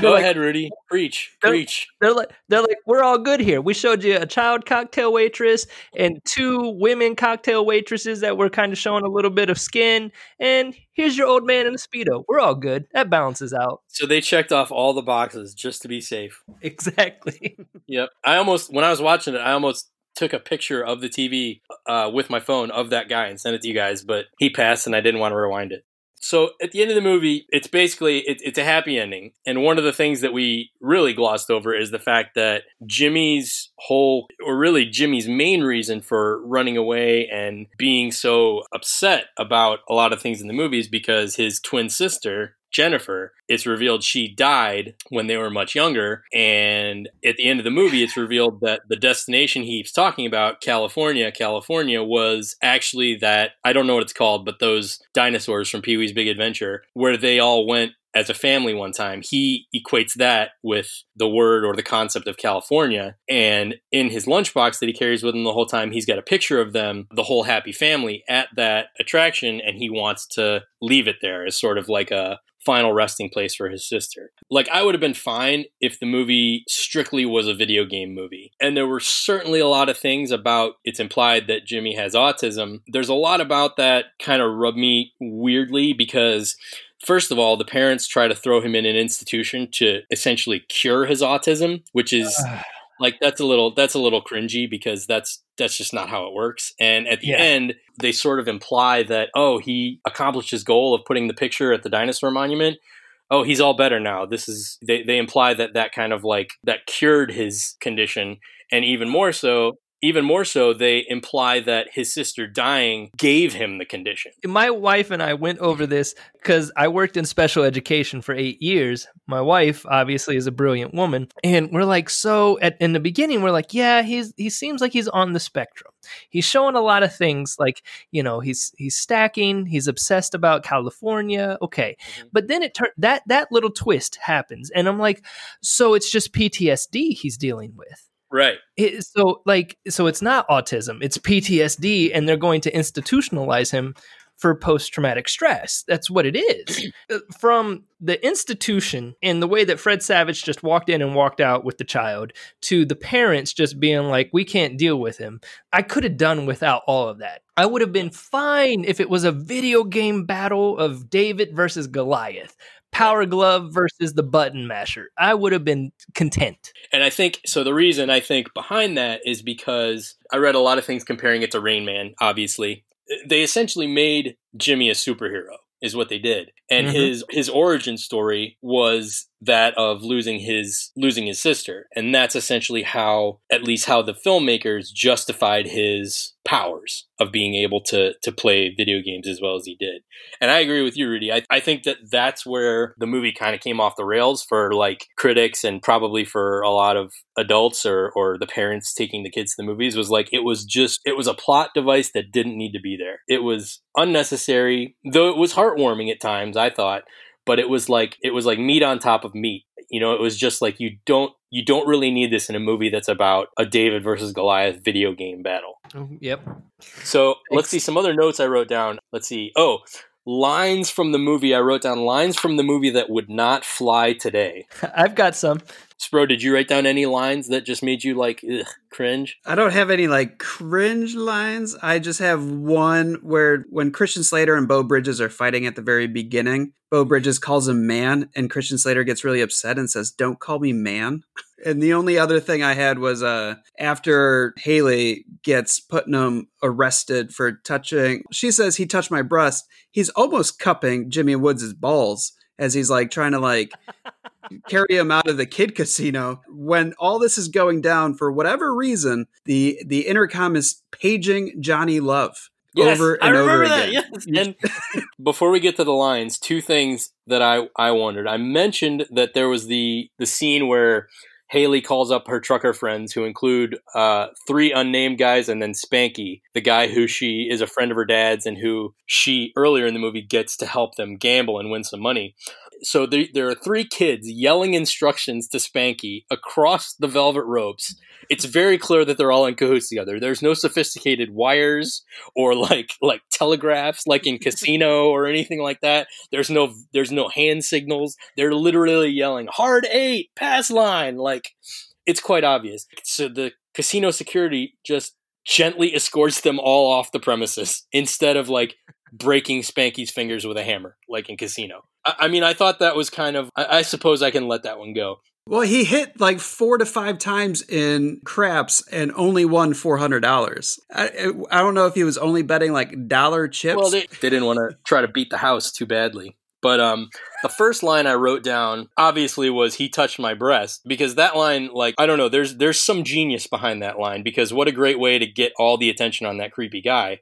go like- ahead rudy. Preach They're- preach. they're like they're like we're all good here. We showed you a child cocktail waitress and two women cocktail waitresses that were kind of showing a little bit of skin and here's your old man in a speedo. We're all good. That balances out. So they checked off all the boxes just to be safe. Exactly. Yep. I almost when I was watching it, I almost took a picture of the TV uh, with my phone of that guy and sent it to you guys, but he passed and I didn't want to rewind it. So at the end of the movie, it's basically it, it's a happy ending, and one of the things that we really glossed over is the fact that Jimmy's whole, or really Jimmy's main reason for running away and being so upset about a lot of things in the movie is because his twin sister Jennifer, it's revealed she died when they were much younger. And at the end of the movie, it's revealed that the destination he keeps talking about, California, California, was actually that I don't know what it's called, but those dinosaurs from Pee Wee's Big Adventure, where they all went as a family one time. He equates that with the word or the concept of California. And in his lunchbox that he carries with him the whole time, he's got a picture of them, the whole happy family, at that attraction. And he wants to leave it there as sort of like a final resting place for his sister. Like, I would have been fine if the movie strictly was a video game movie. And there were certainly a lot of things about it's implied that Jimmy has autism. There's a lot about that kind of rub me weirdly because First of all, the parents try to throw him in an institution to essentially cure his autism, which is ah. Like that's a little that's a little cringy because that's that's just not how it works. And at the Yeah. end, they sort of imply that oh, he accomplished his goal of putting the picture at the dinosaur monument. Oh, he's all better now. This is they they imply that that kind of like that cured his condition and even more so even more so, they imply that his sister dying gave him the condition. My wife and I went over this because I worked in special education for eight years. My wife obviously is a brilliant woman, and we're like, so at in the beginning, we're like, yeah, he's he seems like he's on the spectrum. He's showing a lot of things, like you know, he's he's stacking, he's obsessed about California, okay, Mm-hmm. but then it turned that that little twist happens, and I'm like, so it's just PTSD he's dealing with. Right. It, so like so it's not autism it's ptsd and they're going to institutionalize him for post-traumatic stress. That's what it is. Uh, from the institution and the way that fred savage just walked in and walked out with the child to the parents just being like we can't deal with him. I could have done without all of that. I would have been fine if it was a video game battle of david versus goliath power glove versus the button masher i would have been content And I think so. The reason I think behind that is because I read a lot of things comparing it to Rain Man. Obviously, they essentially made Jimmy a superhero, is what they did, and Mhm. his his origin story was that of losing his losing his sister, and that's essentially how, at least, how the filmmakers justified his powers of being able to to play video games as well as he did. And I agree with you, Rudy. I, I think that that's where the movie kind of came off the rails for like critics and probably for a lot of adults or, or the parents taking the kids to the movies was like it was just it was a plot device that didn't need to be there. It was unnecessary, though it was heartwarming at times, I thought, but it was like it was like meat on top of meat. You know, it was just like you don't you don't really need this in a movie that's about a David versus Goliath video game battle. Oh, yep So let's see some other notes I wrote down. Let's see. Oh, lines from the movie. I wrote down lines from the movie that would not fly today. I've got some. Spro, did you write down any lines that just made you like ugh, cringe? I don't have any like cringe lines. I just have one where when Christian Slater and Beau Bridges are fighting at the very beginning, Beau Bridges calls him man, and Christian Slater gets really upset and says, Don't call me man. And the only other thing I had was uh after Haley gets Putnam arrested for touching she says he touched my breast, he's almost cupping Jimmy Woods' balls as he's like trying to like carry him out of the kid casino when all this is going down for whatever reason the the intercom is paging johnny love Yes, over I and over remember that. again Yes. And before we get to the lines, two things that I I wondered. I mentioned that there was the the scene where Haley calls up her trucker friends, who include uh, three unnamed guys and then Spanky, the guy who she is a friend of her dad's and who she earlier in the movie gets to help them gamble and win some money. So there, there are three kids yelling instructions to Spanky across the velvet ropes. It's very clear that they're all in cahoots together. There's no sophisticated wires or like like telegraphs like in Casino or anything like that. There's no there's no hand signals. They're literally yelling hard eight pass line like it's quite obvious. So the casino security just gently escorts them all off the premises instead of like breaking Spanky's fingers with a hammer like in Casino. I, I mean, I thought that was kind of. I, I suppose I can let that one go. Well he hit like four to five times in craps and only won $400 I, I don't know if he was only betting like dollar chips Well, they, they didn't want to try to beat the house too badly. But um, the first line I wrote down obviously was "He touched my breast" because that line, like, I don't know, there's there's some genius behind that line because what a great way to get all the attention on that creepy guy.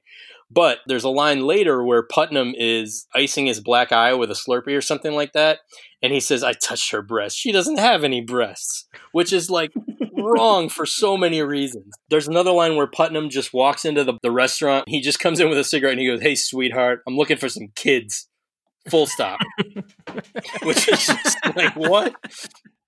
But there's a line later where Putnam is icing his black eye with a Slurpee or something like that, and he says, "I touched her breast. She doesn't have any breasts," which is like wrong for so many reasons. There's another line where Putnam just walks into the, the restaurant. He just comes in with a cigarette and he goes, "Hey, sweetheart, I'm looking for some kids." Full stop. Which is just like what?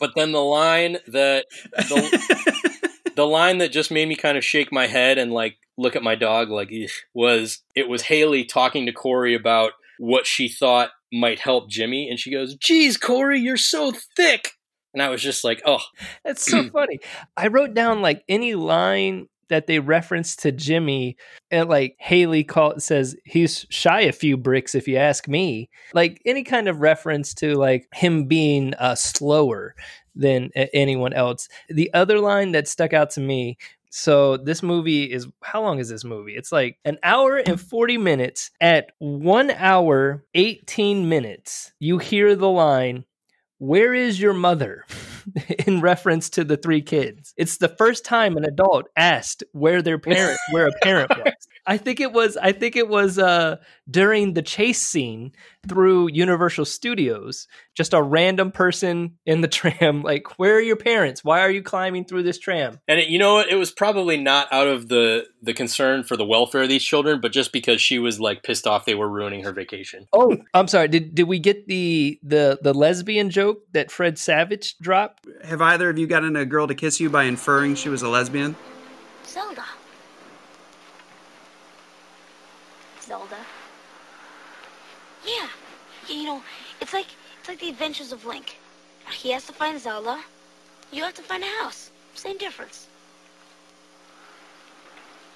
But then the line that the, the line that just made me kind of shake my head and like look at my dog like "Eugh," was it was Haley talking to Corey about what she thought might help Jimmy, and she goes, "Geez, Corey, you're so thick." And I was just like, "Oh, That's so funny. I wrote down like any line that they reference to Jimmy, and like Haley call says he's shy a few bricks if you ask me. Like any kind of reference to like him being uh, slower than anyone else. The other line that stuck out to me. So this movie is how long is this movie? It's like an hour and 40 minutes. At 1 hour 18 minutes, you hear the line, "Where is your mother?" in reference to the three kids. It's the first time an adult asked where their parent where a parent was. I think it was I think it was uh during the chase scene through Universal Studios. Just a random person in the tram like where are your parents? Why are you climbing through this tram? And it, you know what? It was probably not out of the the concern for the welfare of these children, but just because she was like pissed off they were ruining her vacation. Oh, I'm sorry. Did did we get the the the lesbian joke that Fred Savage dropped? Have either of you gotten a girl to kiss you by inferring she was a lesbian? Zelda. Zelda. Yeah. You know, it's like it's like the Adventures of Link. He has to find Zelda. You have to find a house. Same difference.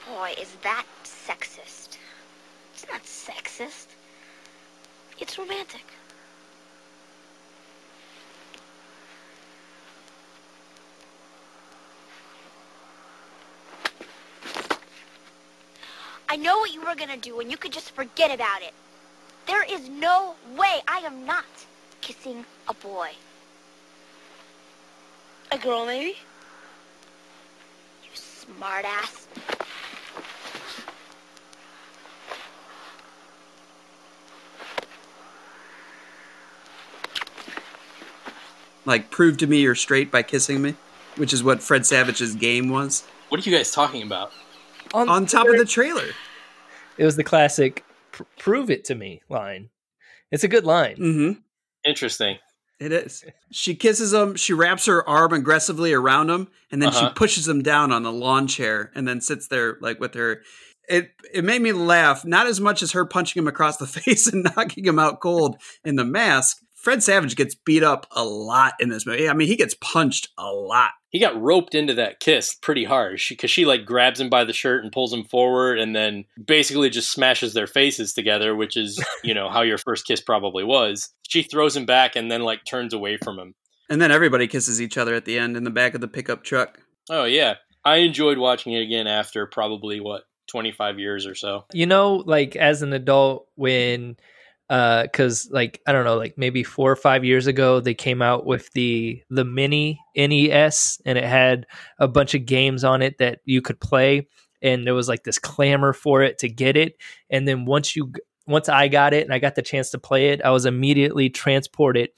Boy, is that sexist. It's not sexist. It's romantic. I know what you were gonna do, and you could just forget about it. There is no way I am not kissing a boy. A girl, maybe? You smartass. Like, prove to me you're straight by kissing me, which is what Fred Savage's game was. What are you guys talking about? On, On top of the trailer. It was the classic "Pr- "prove it to me" line. It's a good line. Mm-hmm. Interesting. It is. She kisses him. She wraps her arm aggressively around him, and then Uh-huh. she pushes him down on the lawn chair, and then sits there like with her. It it made me laugh, not as much as her punching him across the face and knocking him out cold in the mask. Fred Savage gets beat up a lot in this movie. I mean, he gets punched a lot. He got roped into that kiss pretty hard because she, like grabs him by the shirt and pulls him forward, and then basically just smashes their faces together, which is you know how your first kiss probably was. She throws him back and then like turns away from him. And then everybody kisses each other at the end in the back of the pickup truck. Oh yeah, I enjoyed watching it again after probably what twenty five years or so. You know, like as an adult, when uh because like i don't know like maybe four or five years ago they came out with the the mini nes and it had a bunch of games on it that you could play and there was like this clamor for it to get it. And then once you once i got it and i got the chance to play it i was immediately transported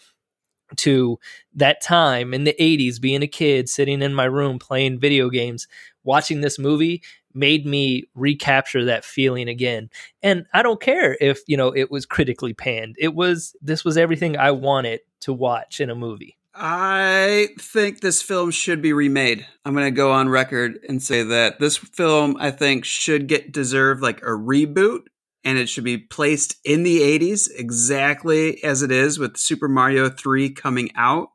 to that time in the 80s being a kid sitting in my room playing video games watching this movie made me recapture that feeling again and i don't care if you know it was critically panned it was this was everything i wanted to watch in a movie I think this film should be remade. I'm going to go on record and say that this film, I think, should get deserve like a reboot and it should be placed in the 80s exactly as it is with Super Mario 3 coming out.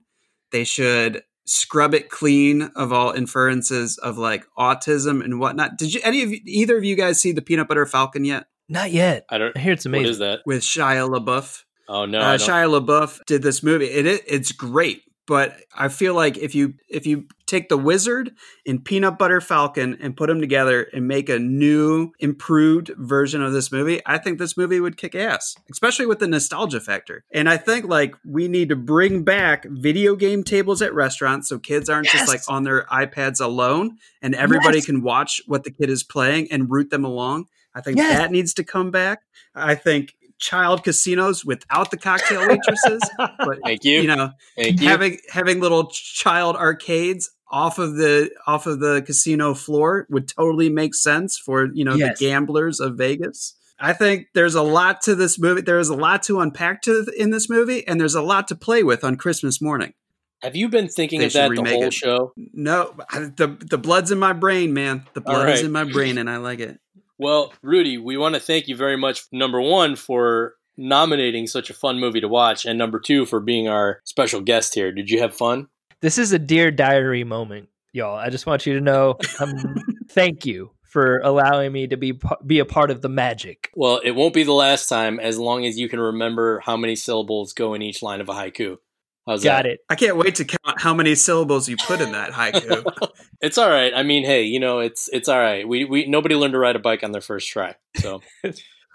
They should scrub it clean of all inferences of like autism and whatnot. Did you any of you, either of you guys see the Peanut Butter Falcon yet not yet I don't. i hear it's amazing What is that? with Shia LaBeouf? Oh no, uh, Shia LaBeouf did this movie. It, it it's great, but I feel like if you if you take the Wizard and Peanut Butter Falcon and put them together and make a new, improved version of this movie, I think this movie would kick ass, especially with the nostalgia factor. And I think like we need to bring back video game tables at restaurants so kids aren't just like on their iPads alone, and everybody Yes. can watch what the kid is playing and root them along. I think Yes. that needs to come back. I think child casinos without the cocktail waitresses, but Thank you. you know, Thank you. having having little child arcades off of the off of the casino floor would totally make sense for you know Yes. the gamblers of Vegas. I think there's a lot to this movie. There is a lot to unpack to in this movie, and there's a lot to play with on Christmas morning. Have you been thinking They of that the whole it. show? No, I- the the blood's in my brain, man. The All blood is in my brain, and I like it. Well, Rudy, we want to thank you very much. Number one for nominating such a fun movie to watch, and number two for being our special guest here. Did you have fun? this is a dear diary moment y'all i just want you to know um, thank you for allowing me to be be a part of the magic Well, it won't be the last time as long as you can remember how many syllables go in each line of a haiku. How's got that? it I can't wait to count how many syllables you put in that haiku. It's all right. I mean, hey, you know, it's it's all right. We we nobody learned to ride a bike on their first try. So,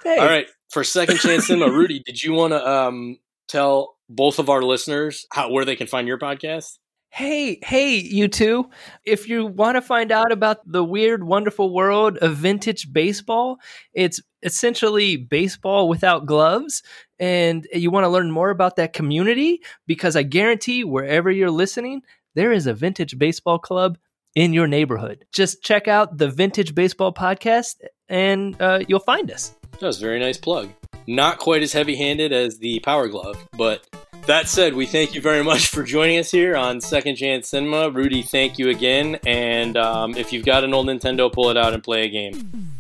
Hey. all right. For second chance cinema, Rudy, did you want to um tell both of our listeners how where they can find your podcast? Hey, hey, you two. If you want to find out about the weird, wonderful world of vintage baseball, it's essentially baseball without gloves. And you want to learn more about that community because I guarantee wherever you're listening, there is a vintage baseball club in your neighborhood. Just check out the Vintage Baseball Podcast and uh, you'll find us. That was a very nice plug. Not quite as heavy handed as the Power Glove, but that said, we thank you very much for joining us here on Second Chance Cinema. Rudy, thank you again. And um, if you've got an old Nintendo, pull it out and play a game.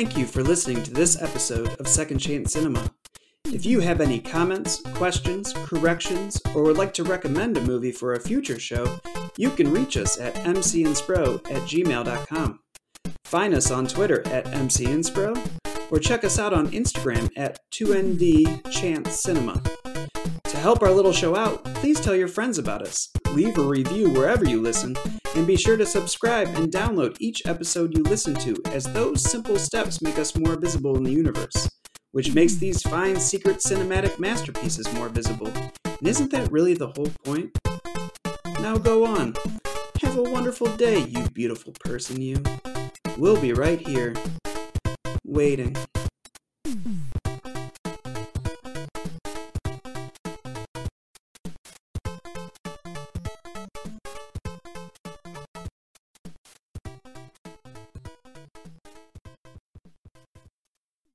Thank you for listening to this episode of Second Chance Cinema. If you have any comments, questions, corrections, or would like to recommend a movie for a future show, you can reach us at mcandspro at gmail.com. Find us on Twitter at mcinspro or check us out on Instagram at 2ND Chance Cinema. To help our little show out, please tell your friends about us, leave a review wherever you listen, and be sure to subscribe and download each episode you listen to, as those simple steps make us more visible in the universe which makes these fine secret cinematic masterpieces more visible. And isn't that really the whole point? Now go on. Have a wonderful day, you beautiful person, you. We'll be right here, waiting.